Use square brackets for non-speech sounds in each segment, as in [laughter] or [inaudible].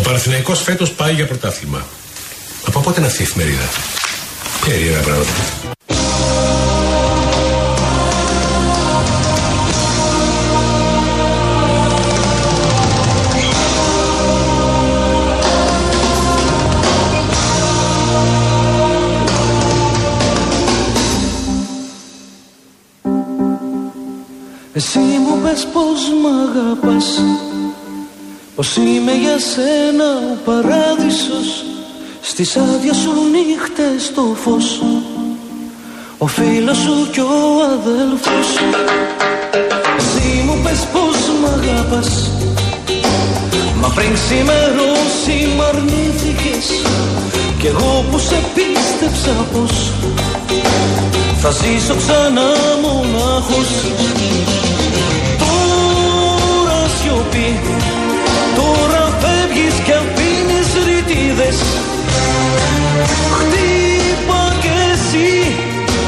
Ο Παναθηναϊκός φέτος πάει για πρωτάθλημα. Από πότε είναι αυτή η εφημερίδα; Περίεργα πράγματα. Εσύ μου πες πως μ' αγαπάς Πως είμαι για σένα ο παράδεισος Στις άδειες σου νύχτες το φως. Ο φίλος σου κι ο αδέλφος. Σου Εσύ μου πες πως μ' αγαπάς Μα πριν ξημερώσει μ' αρνήθηκες. Κι εγώ που σε πίστεψα πως Θα ζήσω ξανά μονάχος. Τώρα σιωπή ρητίδες Χτύπα κι εσύ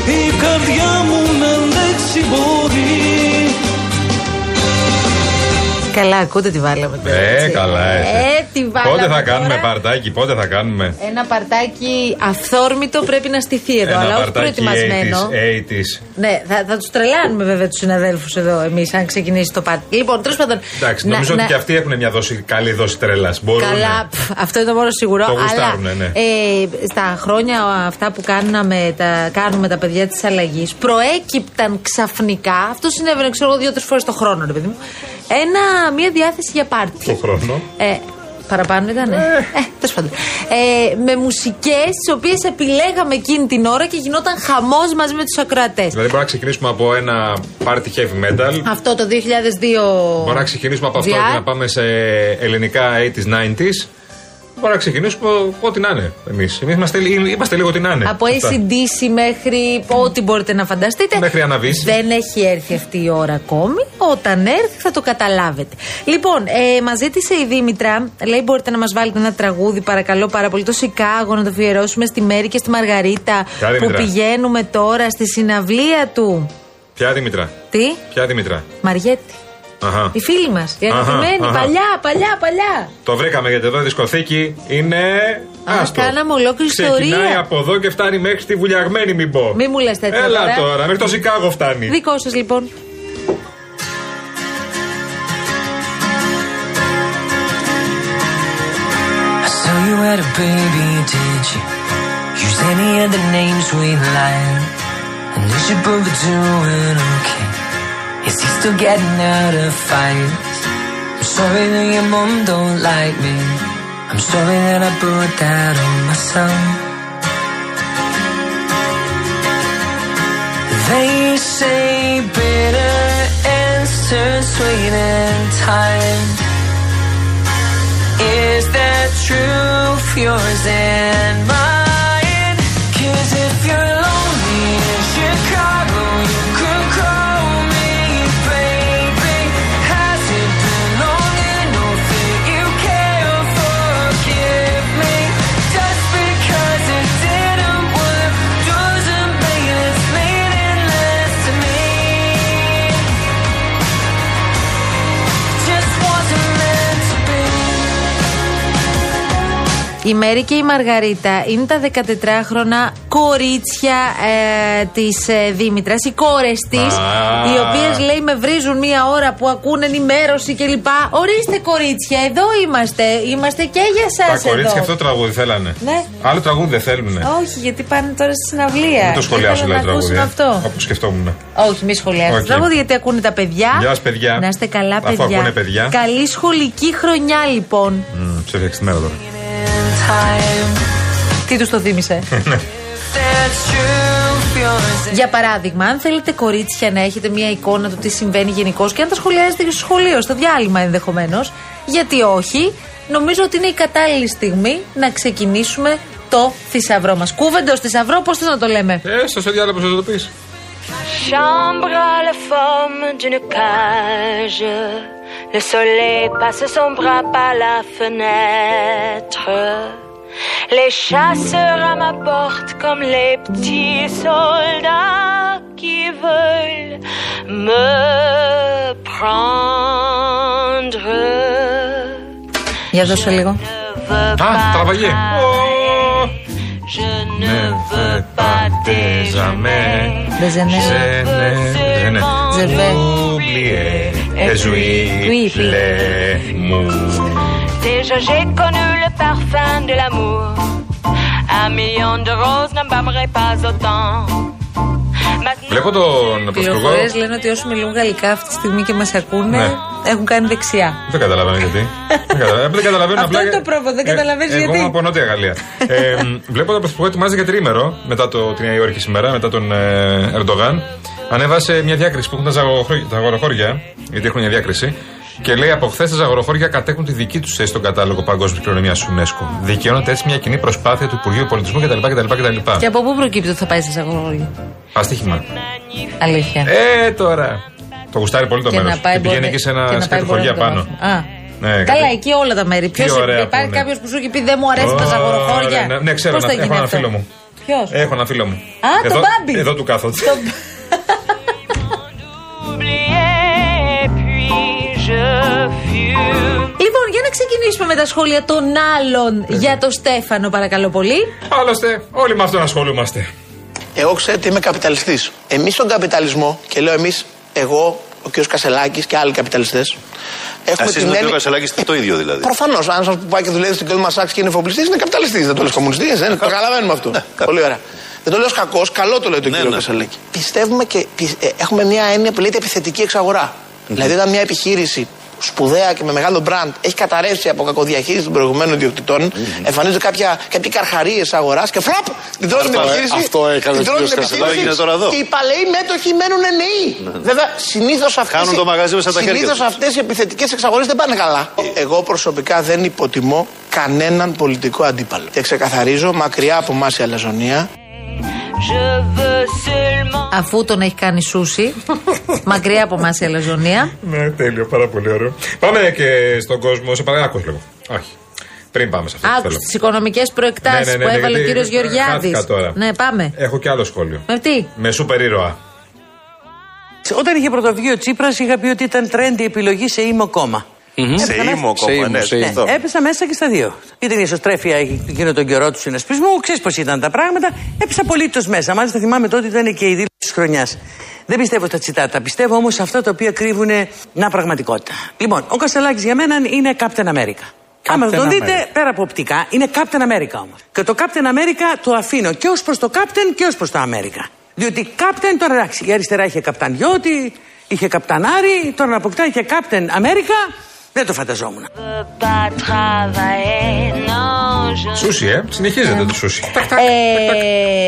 Η καρδιά μου να αντέξει μπορεί Καλά, ακούτε τι βάλαμε τώρα. Ε, έτσι. καλά, έτσι. Ε, τι βάλαμε. Πότε θα τώρα. κάνουμε παρτάκι, πότε θα κάνουμε; Ένα παρτάκι αυθόρμητο πρέπει να στηθεί εδώ, αλλά όχι προετοιμασμένο. 80's, 80's. Ναι, θα, θα τους τρελάνουμε βέβαια τους συναδέλφους εδώ εμείς, αν ξεκινήσει το πάρτι. Λοιπόν, τέλος πάντων. Εντάξει, να- νομίζω να- ότι και αυτοί έχουν μια δόση, καλή δόση τρελάς. Καλά, πφ, αυτό είναι το μόνο σίγουρο. Το αλλά γουστάρουνε, ναι. ε, στα χρόνια αυτά που κάναμε, τα, κάνουμε τα παιδιά της αλλαγής, προέκυπταν ξαφνικά. Αυτό συνέβαινε, ξέρω εγώ, δύο-τρεις φορές το χρόνο, ρε παιδί μου. Ένα, μια διάθεση για πάρτι. Το χρόνο. Ε, παραπάνω ήταν. Ε, ε τέλος πάντων. Ε, με μουσικές, τις οποίες επιλέγαμε εκείνη την ώρα και γινόταν χαμός μαζί με τους ακροατές. Δηλαδή, μπορούμε να ξεκινήσουμε από ένα party heavy metal. Αυτό το 2002. Μπορούμε να ξεκινήσουμε από αυτό VR. και να πάμε σε ελληνικά 80s, 90s. Μπορούμε να ξεκινήσουμε από ό,τι να είναι. Εμείς Εμείς είμαστε, είμαστε λίγο τι να είναι. Από Αυτά. ACDC μέχρι ό,τι μπορείτε να φανταστείτε. Μέχρι αναβίση. Δεν έχει έρθει αυτή η ώρα ακόμη. Όταν έρθει θα το καταλάβετε. Λοιπόν, ε, μας ζήτησε η Δήμητρα, λέει: Μπορείτε να μας βάλετε ένα τραγούδι, παρακαλώ πάρα πολύ. Το Σικάγο να το αφιερώσουμε στη Μέρη και στη Μαργαρίτα Ποια που Δήμητρα; πηγαίνουμε τώρα στη συναυλία του. Ποια Δημητρά. Τι; Ποια Δημητρά. Μαριέτη. Αχα. Η φίλη μας. Η Αχα, αγαπημένη. αχα. Παλιά, παλιά, παλιά. Το βρήκαμε γιατί εδώ η δισκοθήκη είναι. Α, Άστο. κάναμε ολόκληρη Ξεκινάει ιστορία. από εδώ και φτάνει μέχρι τη βουλιαγμένη, μην πω. Μη μου λες τέτοια Έλα τώρα. τώρα, μέχρι το Σικάγο φτάνει. Δικό σας λοιπόν. I saw you had a baby, did you? Use any of the names we like? And is your brother doing okay? Is he still getting out of fights? I'm sorry that your mom don't like me. I'm sorry that I brought that on myself. They say bitter ends turn sweet in time. Is that truth yours and mine? Η Μέρη και η Μαργαρίτα είναι τα 14χρονα κορίτσια ε, της ε, Δήμητρας, οι κόρες της, Α. οι οποίες λέει με βρίζουν μία ώρα που ακούνε ενημέρωση κλπ. Ορίστε κορίτσια, εδώ είμαστε. Είμαστε και για Τα εσά κορίτσια εδώ. αυτό το τραγούδι θέλανε. Ναι. Άλλο τραγούδι δεν θέλουν. Όχι, γιατί πάνε τώρα στη συναυλία. Μην το σχολιάσω, Ήθελα λέει να τραγούδι. ακούσουν αυτό. Όπως σκεφτόμουν. Όχι, μη σχολιάσετε Όχι. το τραγούδι, γιατί ακούνε τα παιδιά. Γεια σας, παιδιά. Να είστε καλά, Αφού παιδιά. ακούνε παιδιά. Καλή σχολική χρονιά, λοιπόν. Μμμ, Σε φτιάξει τη μέρα τώρα. Time. Τι τους το θύμισε; That's truth yours. Για παράδειγμα, αν θέλετε κορίτσια να έχετε μια εικόνα του τι συμβαίνει γενικώς και αν τα σχολιάζετε και στο σχολείο, στο διάλειμμα ενδεχομένως, γιατί όχι, νομίζω ότι είναι η κατάλληλη στιγμή να ξεκινήσουμε το θησαυρό μας. Κούβεντος θησαυρό, πώς θε να το λέμε; Ε, στο διάλογο θα το πεις. Chambre à la forme d'une cage. Le soleil passe son bras par la fenêtre. Les chasseurs à ma porte comme les petits soldats qui veulent me prendre. Για δώσε λίγο. Ne veux Ah, pas travailler. travailler. Oh. Je ne veux pas déjeuner. Déjeuner. Je veux seulement Vais. Oublier les Oui, oui. les mous. Déjà j'ai connu le parfum de l'amour. Un million de roses n'embaumerait pas autant. Maintenant, Βλέπω τον Πρωθυπουργό. Πληροφορίε λένε ότι όσοι μιλούν γαλλικά αυτή τη στιγμή και μας ακούνε Ναι. έχουν κάνει δεξιά. Δεν καταλαβαίνω γιατί. δεν καταλαβαίνω, δεν [laughs] καταλαβαίνω Αυτό απλά. είναι το πρόβλημα, δεν Ε, καταλαβαίνεις Εγώ γιατί. είμαι από Νότια Γαλλία. ε, μ, βλέπω τον Πρωθυπουργό ετοιμάζει για τρίμερο μετά το, τη Νέα Υόρκη σήμερα, μετά τον ε, Ερντογάν. Ανέβασε μια διάκριση που έχουν τα, ζαγοροχώρια- τα αγοροχώρια, γιατί έχουν μια διάκριση. Και λέει από χθες τα ζαγοροχώρια κατέχουν τη δική τους θέση στον κατάλογο Παγκόσμιας Κληρονομιά UNESCO. Δικαιώνεται έτσι μια κοινή προσπάθεια του Υπουργείου Πολιτισμού κτλ. κτλ, κτλ. Και από πού προκύπτει ότι θα πάει σε αγρόγια. Αστίχημα. Αλήθεια. Ε, τώρα. Το γουστάρει πολύ το και μέρος. να πάει Και πηγαίνει μπορεί- εκεί σε και ένα να πάει σκέτο μπορεί χωριά να το πάνω. μάθει. Α. Ναι, Καλά, κάτι- εκεί όλα τα μέρη. Ποιος ωραία που υπάρχει είναι. κάποιος που σου έχει πει δεν μου αρέσει τα Ωραία, ζαγοροχώρια. ναι, ναι, ξέρω, Πώς θα ένα- γίνει έχω ένα αυτό; φίλο μου. Ποιος; Έχω ένα φίλο μου. Α, τον εδώ, Μπάμπη. Εδώ του κάθονται. Λοιπόν, για να ξεκινήσουμε με τα σχόλια των άλλων για το Στέφανο, παρακαλώ πολύ. Άλλωστε, όλοι με αυτόν ασχολούμαστε. Εγώ ξέρετε είμαι καπιταλιστής. Εμείς στον καπιταλισμό, και λέω εμείς, εγώ, ο κ. Κασελάκης και άλλοι καπιταλιστές, έχουμε Εσείς με τον κ. Κασελάκη είστε το ίδιο δηλαδή. Προφανώς. Αν ένα που πάει και δουλεύει στην Goldman Sachs και είναι εφοπλιστής, είναι καπιταλιστής. Δεν το λες κομμουνιστής, δεν το καταλαβαίνουμε αυτό. Πολύ ωραία. Δεν το λέω κακός, καλό το λέει το Ναι, κύριο ναι. Κασελάκη. Πιστεύουμε και πι- ε, έχουμε μια έννοια που λέγεται επιθετική εξαγορά. Δηλαδή, όταν μια επιχείρηση σπουδαία και με μεγάλο μπραντ έχει καταρρεύσει από κακοδιαχείριση των προηγουμένων ιδιοκτητών, εμφανίζονται κάποια, κάποιοι καρχαρίες αγοράς και φλαπ! Την τρώνε την Αυτό, ε, επιχείρηση. αυτό έκανε την ο τρώνε κύριος την Κασελάκη, επιχείρηση είναι τώρα εδώ. Και οι παλαιοί μέτοχοι μένουν νέοι. Βέβαια, συνήθως αυτές. Κάνουν το μαγαζί μέσα στα χέρια Συνήθως τους. αυτές οι επιθετικές εξαγορές δεν πάνε καλά. Εγώ προσωπικά δεν υποτιμώ κανέναν πολιτικό αντίπαλο. Και ξεκαθαρίζω μακριά από εμάς η αλαζονία. Je veux seulement Αφού τον έχει κάνει σούσι, μακριά από εμάς η αλαζονία. Ναι, τέλειο, πάρα πολύ ωραίο. Πάμε και στον κόσμο, σε παρακαλώ, άκους λίγο. Όχι. Πριν πάμε σε αυτό που Άκουσε θέλω. τις οικονομικές προεκτάσεις Ναι, ναι, ναι, που ναι, έβαλε ο γιατί κύριος Γεωργιάδης. χάθηκα τώρα. Ναι, πάμε. Έχω και άλλο σχόλιο. Με τι; Με σούπερ ήρωα. Όταν είχε πρωτοβγεί ο Τσίπρας, είχα πει ότι ήταν τρέντι επιλογή σε ήμο κόμμα. Σε ήμο κόμμα, ναι, σωστό. Έπεσα μέσα και στα δύο. Ήταν η ισοστρέφεια εκείνο τον καιρό του συνασπισμού, ξέρεις πώς ήταν τα πράγματα. Έπεσα απολύτως μέσα. Μάλιστα θυμάμαι τότε ήταν και η δήλωση της χρονιάς. Δεν πιστεύω στα τσιτάτα. Πιστεύω όμως σε αυτά τα οποία κρύβουν μια πραγματικότητα. Λοιπόν, ο Κασελάκη για μένα είναι Captain America. Άμα θα τον δείτε, πέρα από οπτικά, είναι Captain America όμως. Και το Captain America το αφήνω και ως προς το Captain και ως προς το America. Διότι Captain τώρα εντάξει, η αριστερά είχε καπτανιώτη, είχε καπτανάρι, τώρα να αποκτάει και Captain America, δεν το φανταζόμουν. veux pas travailler. Non, je Σούσι, ε. Συνεχίζεται το σούσι.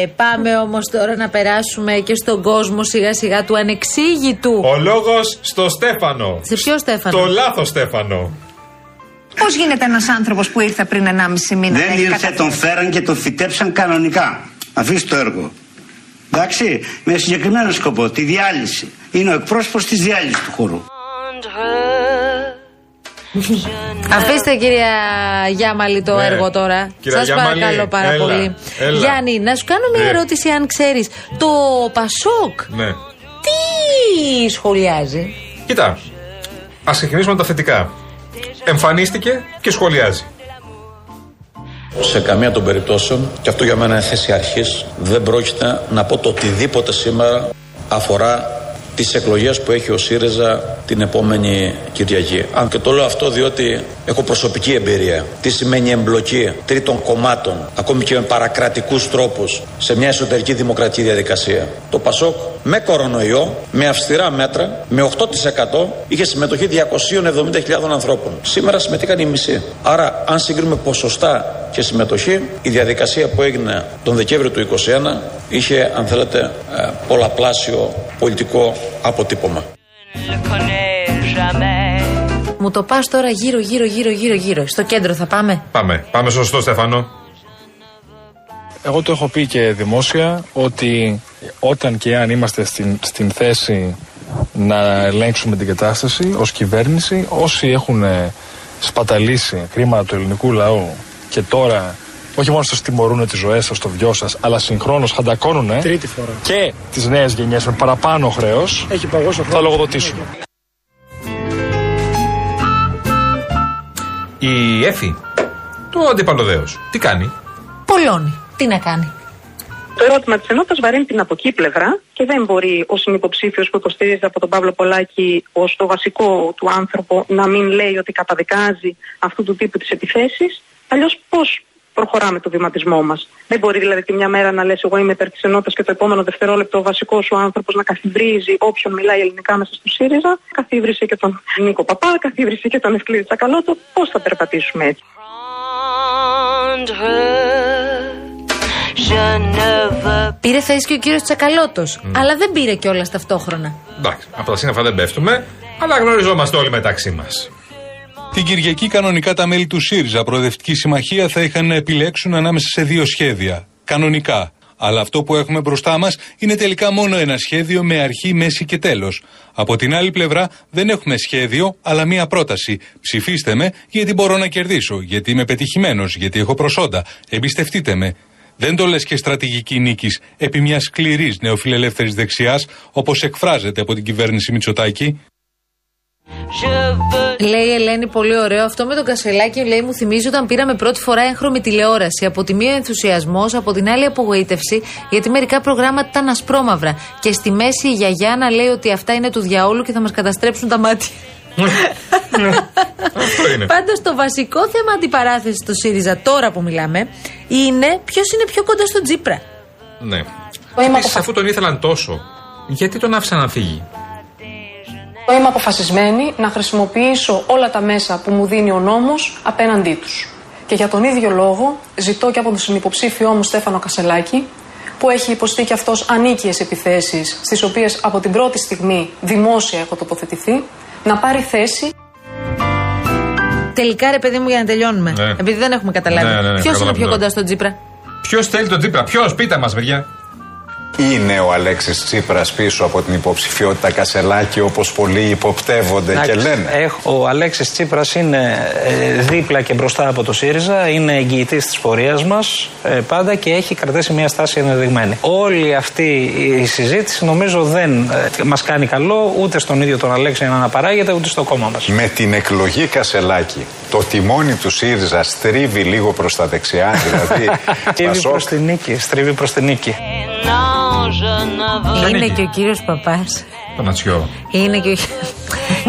Ε, πάμε όμως τώρα να περάσουμε και στον κόσμο σιγά σιγά του ανεξήγητου. Ο λόγος στο Στέφανο. Σε ποιο Στέφανο; Το λάθος Στέφανο. Πώς γίνεται ένας άνθρωπος που ήρθε πριν 1,5 μήνα να Δεν έχει ήρθε, κατα- τον φέραν και τον φυτέψαν κανονικά. Αφήστε το έργο. Εντάξει, με συγκεκριμένο σκοπό, τη διάλυση. Είναι ο εκπρόσωπος της διάλυσης του χώρου. [laughs] Αφήστε κυρία Γιάμαλη το Ναι. έργο τώρα. Κυρία Σας Γιάμαλη, παρακαλώ πάρα έλα, πολύ. έλα. Γιάννη, να σου κάνω μια Ναι. ερώτηση αν ξέρεις. Το Πασόκ Ναι. τι σχολιάζει; Κοίτα, ας ξεκινήσουμε με τα θετικά. Εμφανίστηκε και σχολιάζει. Σε καμία των περιπτώσεων, και αυτό για μένα είναι θέση αρχής, δεν πρόκειται να πω το οτιδήποτε σήμερα αφορά τις εκλογές που έχει ο ΣΥΡΙΖΑ την επόμενη Κυριακή. Αν και το λέω αυτό διότι έχω προσωπική εμπειρία. Τι σημαίνει εμπλοκή τρίτων κομμάτων, ακόμη και με παρακρατικούς τρόπους, σε μια εσωτερική δημοκρατική διαδικασία. Το ΠΑΣΟΚ με κορονοϊό, με αυστηρά μέτρα, με 8% είχε συμμετοχή 270.000 ανθρώπων. Σήμερα συμμετείχαν οι μισοί. Άρα, αν συγκρίνουμε ποσοστά και συμμετοχή, η διαδικασία που έγινε τον Δεκέμβριο του 2021 είχε, αν θέλετε, ε, πολλαπλάσιο πολιτικό αποτύπωμα. Ne connais jamais. Μου το πας τώρα γύρω, γύρω, γύρω, γύρω, γύρω. Στο κέντρο θα πάμε; Πάμε. Πάμε στο σωστό Στέφανο. Εγώ το έχω πει και δημόσια ότι όταν και αν είμαστε στην, στην θέση να ελέγξουμε την κατάσταση ως κυβέρνηση, όσοι έχουν ε, σπαταλήσει χρήματα του ελληνικού λαού και τώρα όχι μόνο σας τιμωρούν τις ζωές σας, το βιό σας, αλλά συγχρόνως χαντακώνουν και τις νέες γενιές με παραπάνω χρέος, θα λογοδοτήσουν. Η Εφη Το αντιπαλωδέος. Τι κάνει; Πολλώνει. Τι να κάνει; Το ερώτημα της ενότητας βαρύνει την από εκεί πλευρά και δεν μπορεί ο συνυποψήφιος που υποστηρίζεται από τον Παύλο Πολάκη ως το βασικό του άνθρωπο να μην λέει ότι καταδικάζει αυτού του τύπου τις επιθέσεις. Αλλιώς πώς προχωράμε το βηματισμό μας. Δεν μπορεί δηλαδή τη μια μέρα να λες: Εγώ είμαι υπέρ της ενότητας και το επόμενο δευτερόλεπτο ο βασικός σου άνθρωπος να καθιβρίζει όποιον μιλάει ελληνικά μέσα στο ΣΥΡΙΖΑ. Καθίβρισε και τον Νίκο Παπά, καθίβρισε και τον Ευκλήδη Τσακαλώτο. Πώς θα περπατήσουμε έτσι; Πήρε θέση και ο κύριος Τσακαλώτος. Αλλά δεν πήρε κιόλας ταυτόχρονα. Εντάξει, από τα σύννεφα δεν πέφτουμε, αλλά γνωριζόμαστε όλοι μεταξύ μας. Την Κυριακή κανονικά τα μέλη του ΣΥΡΙΖΑ Προοδευτική Συμμαχία θα είχαν να επιλέξουν ανάμεσα σε δύο σχέδια. Κανονικά. Αλλά αυτό που έχουμε μπροστά μας είναι τελικά μόνο ένα σχέδιο με αρχή, μέση και τέλος. Από την άλλη πλευρά δεν έχουμε σχέδιο, αλλά μία πρόταση. Ψηφίστε με γιατί μπορώ να κερδίσω, γιατί είμαι πετυχημένος, γιατί έχω προσόντα. Εμπιστευτείτε με. Δεν το λες και στρατηγική νίκης επί μιας σκληρής νεοφιλελεύθερης δεξιάς, όπως εκφράζεται από την κυβέρνηση Μητσοτάκη. Λέει η Ελένη, πολύ ωραίο. Αυτό με τον Κασελάκη, λέει, μου θυμίζει όταν πήραμε πρώτη φορά έγχρωμη τηλεόραση. Από τη μία ενθουσιασμός, από την άλλη απογοήτευση, γιατί μερικά προγράμματα ήταν ασπρόμαυρα. Και στη μέση η γιαγιά να λέει ότι αυτά είναι του διαόλου και θα μας καταστρέψουν τα μάτια. Αυτό είναι. Πάντως το βασικό θέμα αντιπαράθεσης στο ΣΥΡΙΖΑ τώρα που μιλάμε είναι ποιος είναι πιο κοντά στον Τζίπρα. Ναι. είμαι Επίσης, αφού τον ήθελαν τόσο, γιατί τον άφησαν να φύγει; Είμαι αποφασισμένη να χρησιμοποιήσω όλα τα μέσα που μου δίνει ο νόμος απέναντί τους. Και για τον ίδιο λόγο ζητώ και από τον συνυποψήφιό μου Στέφανο Κασελάκη, που έχει υποστεί και αυτός ανίκειες επιθέσεις, στις οποίες από την πρώτη στιγμή δημόσια έχω τοποθετηθεί, να πάρει θέση Τελικά, ρε παιδί μου, για να τελειώνουμε. Ναι. Επειδή δεν έχουμε καταλάβει. Ναι, ναι, ναι, Ποιος είναι καταλάβουμε. πιο κοντά στον Τζίπρα; Ποιος θέλει τον Τζίπρα, ποιος, πείτε μας, παιδιά. Είναι ο Αλέξης Τσίπρας πίσω από την υποψηφιότητα Κασελάκη όπως πολλοί υποπτεύονται και Εντάξει, λένε. έχω- ο Αλέξης Τσίπρας είναι ε, δίπλα και μπροστά από το ΣΥΡΙΖΑ, είναι εγγυητής της πορείας μας ε, πάντα και έχει κρατήσει μια στάση ενδεδειγμένη. Όλη αυτή η συζήτηση νομίζω δεν ε, μας κάνει καλό ούτε στον ίδιο τον Αλέξη να αναπαράγεται ούτε στο κόμμα μας. Με την εκλογή Κασελάκη το τιμόνι του ΣΥΡΙΖΑ στρίβει λίγο προς τα δεξιά, δηλαδή [laughs] Στρίβει Πασόκ. προς την νίκη, στρίβει προς την νίκη. Είναι και ο κύριος Παπάς; Το ματσιό. Είναι και ο,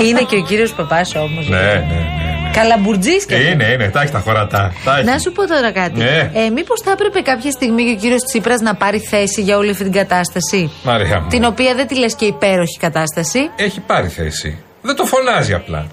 είναι και ο κύριος Παπάς όμως. Ναι, ναι, ναι. Καλαμπουρτζή και. Είναι, είναι, τα έχει τα χωρατά. τα έχει. Να σου πω τώρα κάτι. Ναι. Ε, Μήπως θα έπρεπε κάποια στιγμή και ο κύριος Τσίπρας να πάρει θέση για όλη αυτή την κατάσταση; Μαρία μου. Την οποία δεν τη λες και υπέροχη κατάσταση; Έχει πάρει θέση. Δεν το φωνάζει απλά.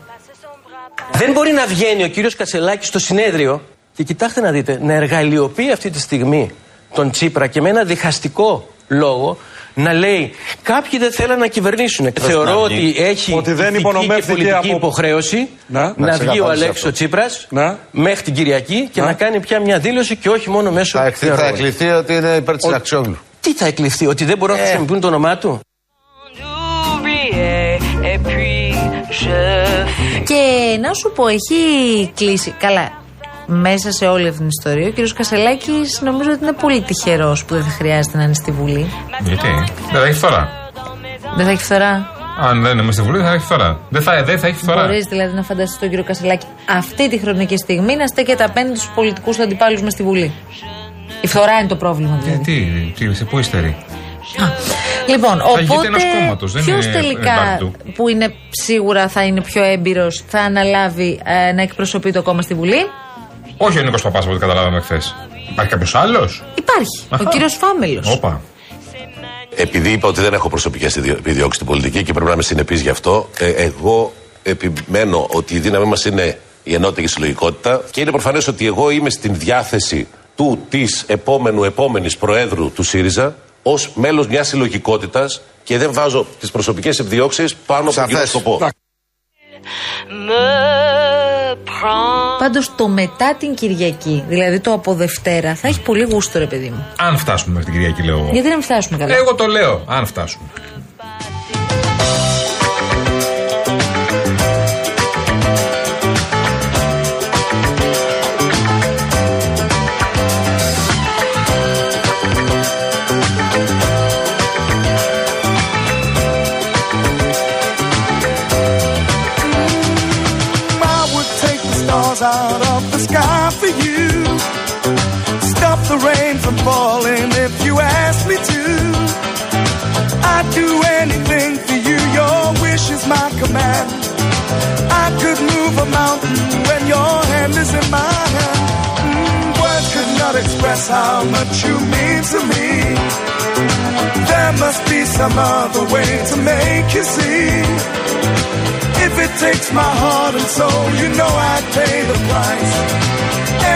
Δεν μπορεί να βγαίνει ο κύριος Κασελάκης στο συνέδριο και κοιτάξτε να δείτε, να εργαλειοποιεί αυτή τη στιγμή τον Τσίπρα και με ένα διχαστικό λόγο να λέει κάποιοι δεν θέλουν να κυβερνήσουν. Θεωρώ να βγει. ότι έχει Ότι δεν ηθική υπονομεύθηκε και πολιτική από- υποχρέωση Να, να, να βγει ο ξεκαθαρίσει Αλέξης αυτό. ο Τσίπρας Να. μέχρι την Κυριακή και να. κάνει πια μια δήλωση και όχι μόνο μέσω Θα, εκκλη- θα εκλειφθεί ότι είναι υπέρ της Αξιόγλου. Τι θα εκλειφθεί, ότι δεν μπορούν να χρησιμοποιούν το όνομά του; Et puis je Και να σου πω, έχει κλείσει. Καλά. Μέσα σε όλη αυτή την ιστορία, ο κύριος Κασελάκης νομίζω ότι είναι πολύ τυχερός που δεν θα χρειάζεται να είναι στη Βουλή. Γιατί; Δεν θα έχει φθορά. Δεν θα έχει φθορά. Αν δεν είμαι στη Βουλή, δεν θα έχει φθορά. Δεν θα, δεν θα έχει φθορά. Μπορείς δηλαδή να φανταστείς τον κύριο Κασελάκη αυτή τη χρονική στιγμή να στέκεται απέναντι στους πολιτικούς αντιπάλους με στη Βουλή. Η φθορά είναι το πρόβλημα δηλαδή. Τι, τι, σε πού υστερεί. Λοιπόν, Θα ηγείται οπότε ενός κόμματος, δεν ποιος είναι τελικά μπάρ του. που είναι σίγουρα θα είναι πιο έμπειρος θα αναλάβει ε, να εκπροσωπεί το κόμμα στη Βουλή; Όχι ο Νίκος Παπάς από ό,τι καταλάβαμε χθες. Υπάρχει κάποιος άλλος; Υπάρχει. Αχα. Ο κύριος Φάμελος. Όπα. Επειδή είπα ότι δεν έχω προσωπικέ επιδιώξει στην πολιτική και πρέπει να είμαι συνεπής γι' αυτό, ε, εγώ επιμένω ότι η δύναμή μας είναι η ενότητα και η συλλογικότητα και είναι προφανές ότι εγώ είμαι στην διάθεση του της επόμενου επόμενης Προέδρου του ΣΥΡΙΖΑ ως μέλος μιας συλλογικότητας και δεν βάζω τις προσωπικές επιδιώξεις πάνω από τον κοινό σκοπό. Me prends. Πάντως το μετά την Κυριακή, δηλαδή το από Δευτέρα, θα έχει πολύ γούστο ρε παιδί μου. Αν φτάσουμε μέχρι την Κυριακή, λέω εγώ. Γιατί να μην φτάσουμε καλά; Εγώ το λέω. Αν φτάσουμε. stars out of the sky for you. Stop the rain from falling if you ask me to. I'd do anything for you, your wish is my command. I could move a mountain when your hand is in my hand. Mm, words could not express how much you mean to me. There must be some other way to make you see if it takes my heart and soul, you know I'd pay the price.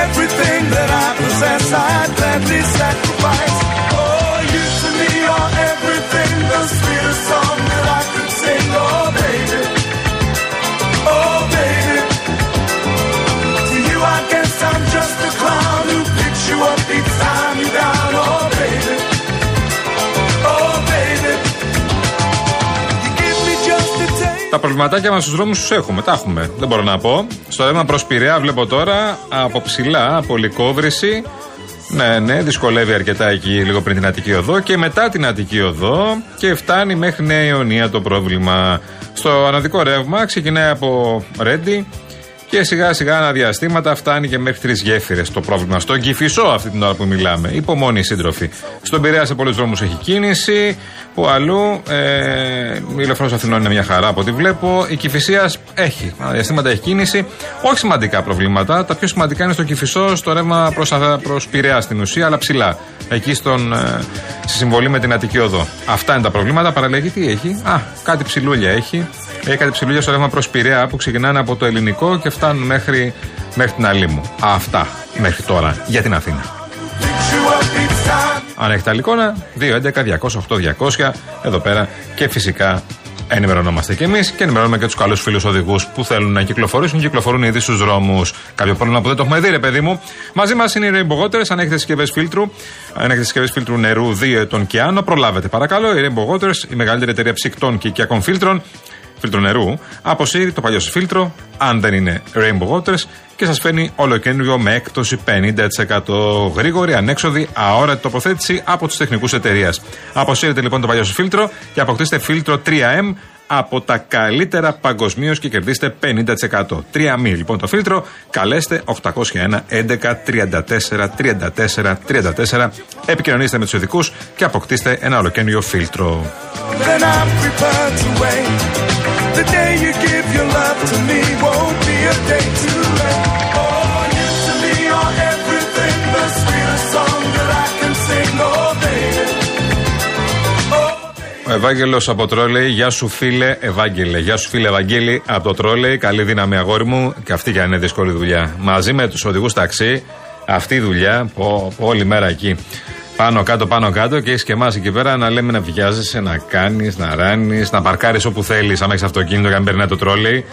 Everything that I possess, I'd gladly sacrifice. Προβληματάκια μας στους δρόμους τους έχουμε. Τα έχουμε. Δεν μπορώ να πω. Στο ρεύμα προς Πειραιά βλέπω τώρα από ψηλά, από λικόβρηση. Ναι, ναι, δυσκολεύει αρκετά εκεί λίγο πριν την Αττική Οδό και μετά την Αττική Οδό και φτάνει μέχρι Νέα Ιωνία το πρόβλημα. Στο αναδικό ρεύμα ξεκινάει από Ρέντι και σιγά σιγά αναδιαστήματα φτάνει και μέχρι τρεις γέφυρες το πρόβλημα. Στον Κυφισό αυτή την ώρα που μιλάμε. Υπομονή σύντροφοι. Στον Πειραιά σε πολλούς δρόμους έχει κίνηση. Που αλλού ε, η ηλεκτρόνο Αθηνών είναι μια χαρά από ό,τι βλέπω. Η Κυφυσία έχει. Αναδιαστήματα έχει κίνηση. Όχι σημαντικά προβλήματα. Τα πιο σημαντικά είναι στο Κυφισό, στο ρεύμα προς προς Πειραιά στην ουσία, αλλά ψηλά. Εκεί στον, ε, στη συμβολή με την Αττική Οδό. Αυτά είναι τα προβλήματα. Παραλλαγή τι έχει; Α, κάτι ψηλούλια έχει. Έχει κάτι ψηλούλια στο ρεύμα προς Πειραιά που ξεκινάνε από το ελληνικό και φτάνουν μέχρι, μέχρι την Αλήμου. Αυτά μέχρι τώρα για την Αθήνα. Αν έχετε άλλη εικόνα, 2.11.208.200 εδώ πέρα και φυσικά ενημερωνόμαστε κι εμείς και ενημερώνουμε και τους καλούς φίλους οδηγούς που θέλουν να κυκλοφορήσουν. Κυκλοφορούν ήδη στους δρόμους. Κάποιο πρόβλημα που δεν το έχουμε δει, ρε παιδί μου. Μαζί μας είναι οι Rainbow Waters. Αν έχετε συσκευές φίλτρου, αν έχετε συσκευές φίλτρου νερού 2 ετών και άνω, προλάβετε παρακαλώ. Η Rainbow Waters, η μεγαλύτερη εταιρεία ψυκτών και οικιακών φίλτρων, φίλτρο νερού, αποσύρει το παλιό σου φίλτρο, αν δεν είναι Rainbow Waters, και σας φέρνει ολοκένουργιο με έκπτωση 50%. Γρήγορη, ανέξοδη, αόρατη τοποθέτηση από τους τεχνικούς εταιρείας. Αποσύρετε λοιπόν το παλιό σας φίλτρο και αποκτήστε φίλτρο 3M από τα καλύτερα παγκοσμίως και κερδίστε 50%. 3 μη λοιπόν το φίλτρο. Καλέστε 801 11 34 34 34. Επικοινωνήστε με τους ειδικούς και αποκτήστε ένα ολοκένουργιο φίλτρο. Then I'm prepared to wait. The day you give your love to me won't be a day too late. Oh, you to me are everything, the sweetest song that I can sing. Oh, baby. Ο Ευάγγελος από Τρόλεϊ, γεια σου φίλε Ευάγγελε. Γεια σου φίλε Ευαγγέλη από το Τρόλεϊ. Καλή δύναμη, αγόρι μου. Και αυτή και αν είναι δύσκολη δουλειά. Μαζί με τους οδηγούς ταξί, αυτή η δουλειά, πω, πω, όλη μέρα εκεί. Πάνω κάτω, πάνω κάτω και έχεις και εμάς εκεί πέρα να λέμε να βιάζεσαι, να κάνεις, να ράνεις, να παρκάρεις όπου θέλεις, αν έχεις αυτοκίνητο και αν περνάει το τρόλεϊ.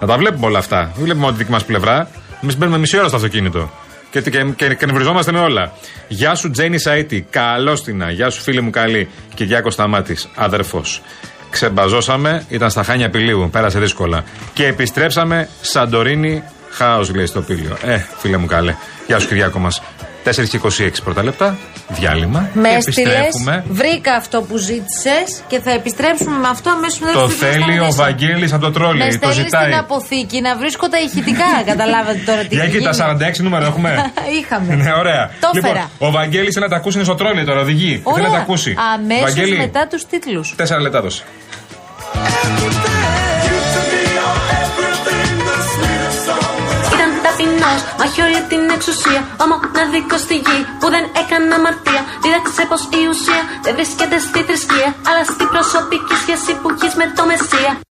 Να τα βλέπουμε όλα αυτά. Δεν βλέπουμε όλη τη δική μας πλευρά. Εμείς μπαίνουμε μισή ώρα στο αυτοκίνητο. Και, και, και, και νευριζόμαστε με όλα. Γεια σου Τζένι Σαΐτη, καλώς την. Γεια σου φίλε μου καλή. Κυριάκο Σταμάτης, αδερφός. Ξεμπαζώσαμε, ήταν στα χάνια πηλίου, πέρασε δύσκολα. Και επιστρέψαμε Σαντορίνη, χάος λέει στο πήλιο. Ε, φίλε μου καλέ. Γεια σου Κυριάκο μας. 4 και 26 πρώτα λεπτά, διάλειμμα. Με και έστειλες, επιστρέφουμε. βρήκα αυτό που ζήτησες και θα επιστρέψουμε με αυτό αμέσως μετά Το τις δύο θέλει ο ώρες. Βαγγέλης από το Με τρόλι, το στέλνεις ζητάει. στην αποθήκη να βρίσκω τα ηχητικά. [laughs] Καταλάβατε τώρα τι Για εκεί γίνει. τα 46 νούμερα έχουμε. [laughs] Είχαμε. ναι, ωραία. Το λοιπόν, έφερα. ο Βαγγέλης θέλει να τα ακούσει, είναι στο τρόλι τώρα, οδηγεί. Θέλει να τα ακούσει. Αμέσως Βαγγέλη, μετά τους τίτλους. 4 λεπτά δώσε. [laughs] ταπεινό, μα έχει όλη την εξουσία. Ο μοναδικό στη γη που δεν έκανε αμαρτία. Δίδαξε πως η ουσία δεν βρίσκεται στη θρησκεία, αλλά στην προσωπική σχέση που έχεις με το Μεσσία.